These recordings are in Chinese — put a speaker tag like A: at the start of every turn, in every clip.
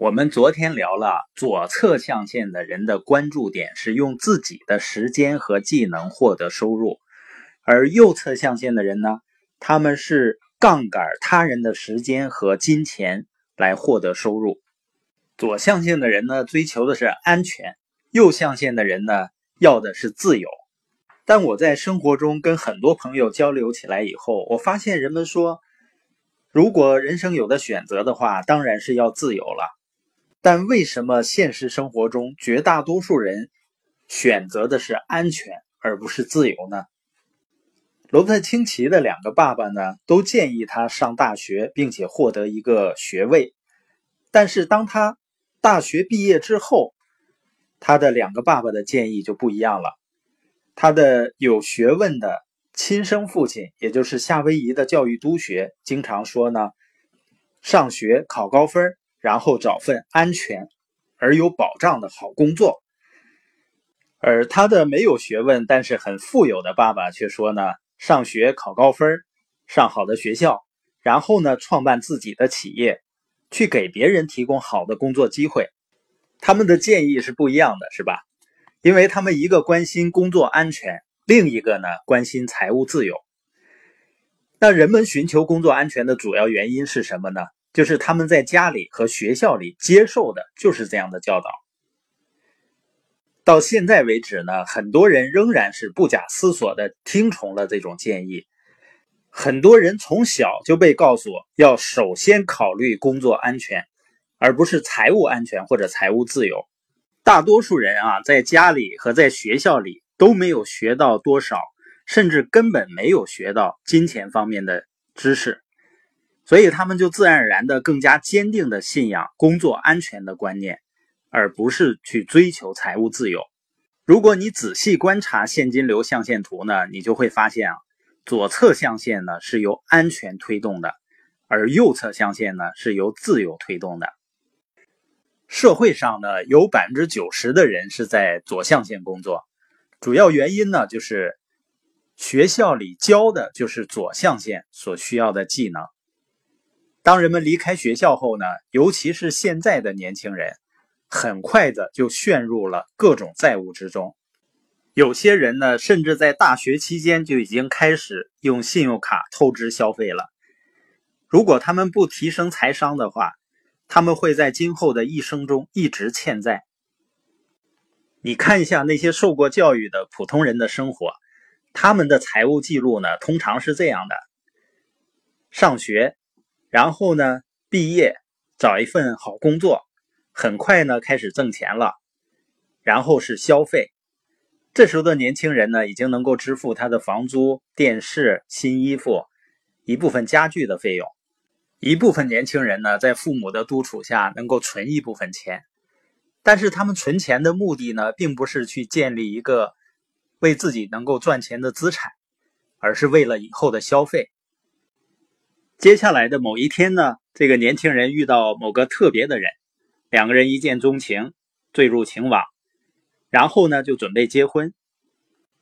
A: 我们昨天聊了左侧象限的人的关注点是用自己的时间和技能获得收入，而右侧象限的人呢，他们是杠杆他人的时间和金钱来获得收入。左象限的人呢，追求的是安全；右象限的人呢，要的是自由。但我在生活中跟很多朋友交流起来以后，我发现人们说，如果人生有的选择的话，当然是要自由了。但为什么现实生活中绝大多数人选择的是安全而不是自由呢？罗伯特清崎的两个爸爸呢，都建议他上大学，并且获得一个学位。但是当他大学毕业之后，他的两个爸爸的建议就不一样了。他的有学问的亲生父亲，也就是夏威夷的教育督学，经常说呢：上学考高分。然后找份安全而有保障的好工作，而他的没有学问但是很富有的爸爸却说呢：上学考高分，上好的学校，然后呢创办自己的企业，去给别人提供好的工作机会。他们的建议是不一样的，是吧？因为他们一个关心工作安全，另一个呢关心财务自由。那人们寻求工作安全的主要原因是什么呢？就是他们在家里和学校里接受的就是这样的教导。到现在为止呢，很多人仍然是不假思索的听从了这种建议。很多人从小就被告诉要首先考虑工作安全，而不是财务安全或者财务自由。大多数人啊，在家里和在学校里都没有学到多少，甚至根本没有学到金钱方面的知识。所以他们就自然而然的更加坚定的信仰工作安全的观念，而不是去追求财务自由。如果你仔细观察现金流象限图呢，你就会发现啊，左侧象限呢是由安全推动的，而右侧象限呢是由自由推动的。社会上呢有百分之九十的人是在左象限工作，主要原因呢就是学校里教的就是左象限所需要的技能。当人们离开学校后呢，尤其是现在的年轻人，很快的就陷入了各种债务之中。有些人呢，甚至在大学期间就已经开始用信用卡透支消费了。如果他们不提升财商的话，他们会在今后的一生中一直欠债。你看一下那些受过教育的普通人的生活，他们的财务记录呢，通常是这样的：上学。然后呢，毕业找一份好工作，很快呢开始挣钱了。然后是消费，这时候的年轻人呢，已经能够支付他的房租、电视、新衣服、一部分家具的费用。一部分年轻人呢，在父母的督促下，能够存一部分钱，但是他们存钱的目的呢，并不是去建立一个为自己能够赚钱的资产，而是为了以后的消费。接下来的某一天呢，这个年轻人遇到某个特别的人，两个人一见钟情，坠入情网，然后呢就准备结婚，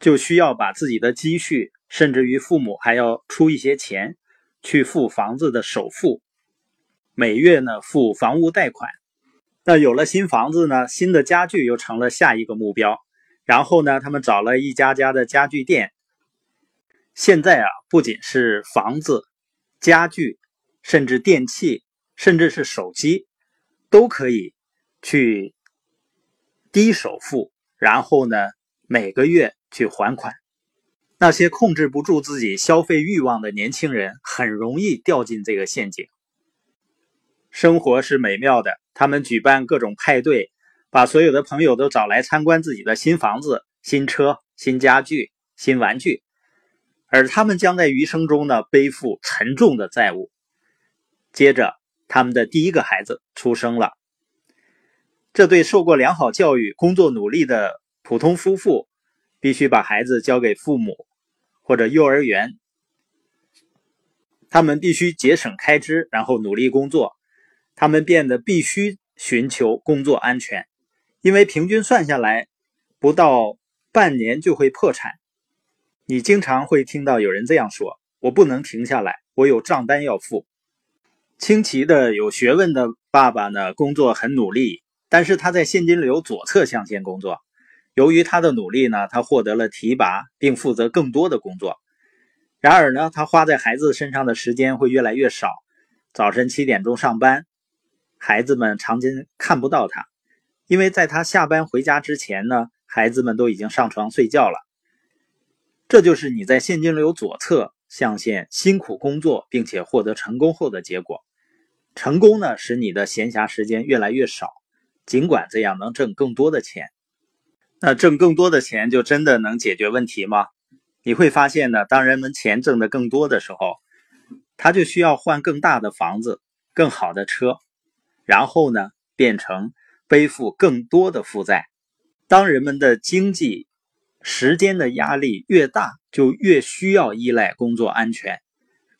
A: 就需要把自己的积蓄，甚至于父母还要出一些钱去付房子的首付，每月呢付房屋贷款。那有了新房子呢，新的家具又成了下一个目标。然后呢，他们找了一家家的家具店。现在啊，不仅是房子。家具，甚至电器，甚至是手机，都可以去低首付，然后呢，每个月去还款。那些控制不住自己消费欲望的年轻人，很容易掉进这个陷阱。生活是美妙的，他们举办各种派对，把所有的朋友都找来参观自己的新房子、新车、新家具、新玩具。而他们将在余生中呢背负沉重的债务。接着，他们的第一个孩子出生了。这对受过良好教育、工作努力的普通夫妇，必须把孩子交给父母或者幼儿园。他们必须节省开支，然后努力工作。他们变得必须寻求工作安全，因为平均算下来，不到半年就会破产。你经常会听到有人这样说：“我不能停下来，我有账单要付。”清奇的有学问的爸爸呢，工作很努力，但是他在现金流左侧象限工作。由于他的努力呢，他获得了提拔，并负责更多的工作。然而呢，他花在孩子身上的时间会越来越少。早晨七点钟上班，孩子们常经看不到他，因为在他下班回家之前呢，孩子们都已经上床睡觉了。这就是你在现金流左侧象限辛苦工作并且获得成功后的结果。成功呢，使你的闲暇时间越来越少，尽管这样能挣更多的钱。那挣更多的钱就真的能解决问题吗？你会发现呢，当人们钱挣得更多的时候，他就需要换更大的房子、更好的车，然后呢，变成背负更多的负债。当人们的经济、时间的压力越大，就越需要依赖工作安全。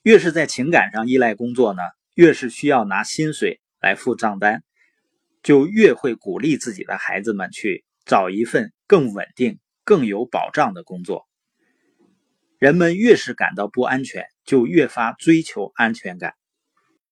A: 越是在情感上依赖工作呢？越是需要拿薪水来付账单，就越会鼓励自己的孩子们去找一份更稳定、更有保障的工作。人们越是感到不安全，就越发追求安全感。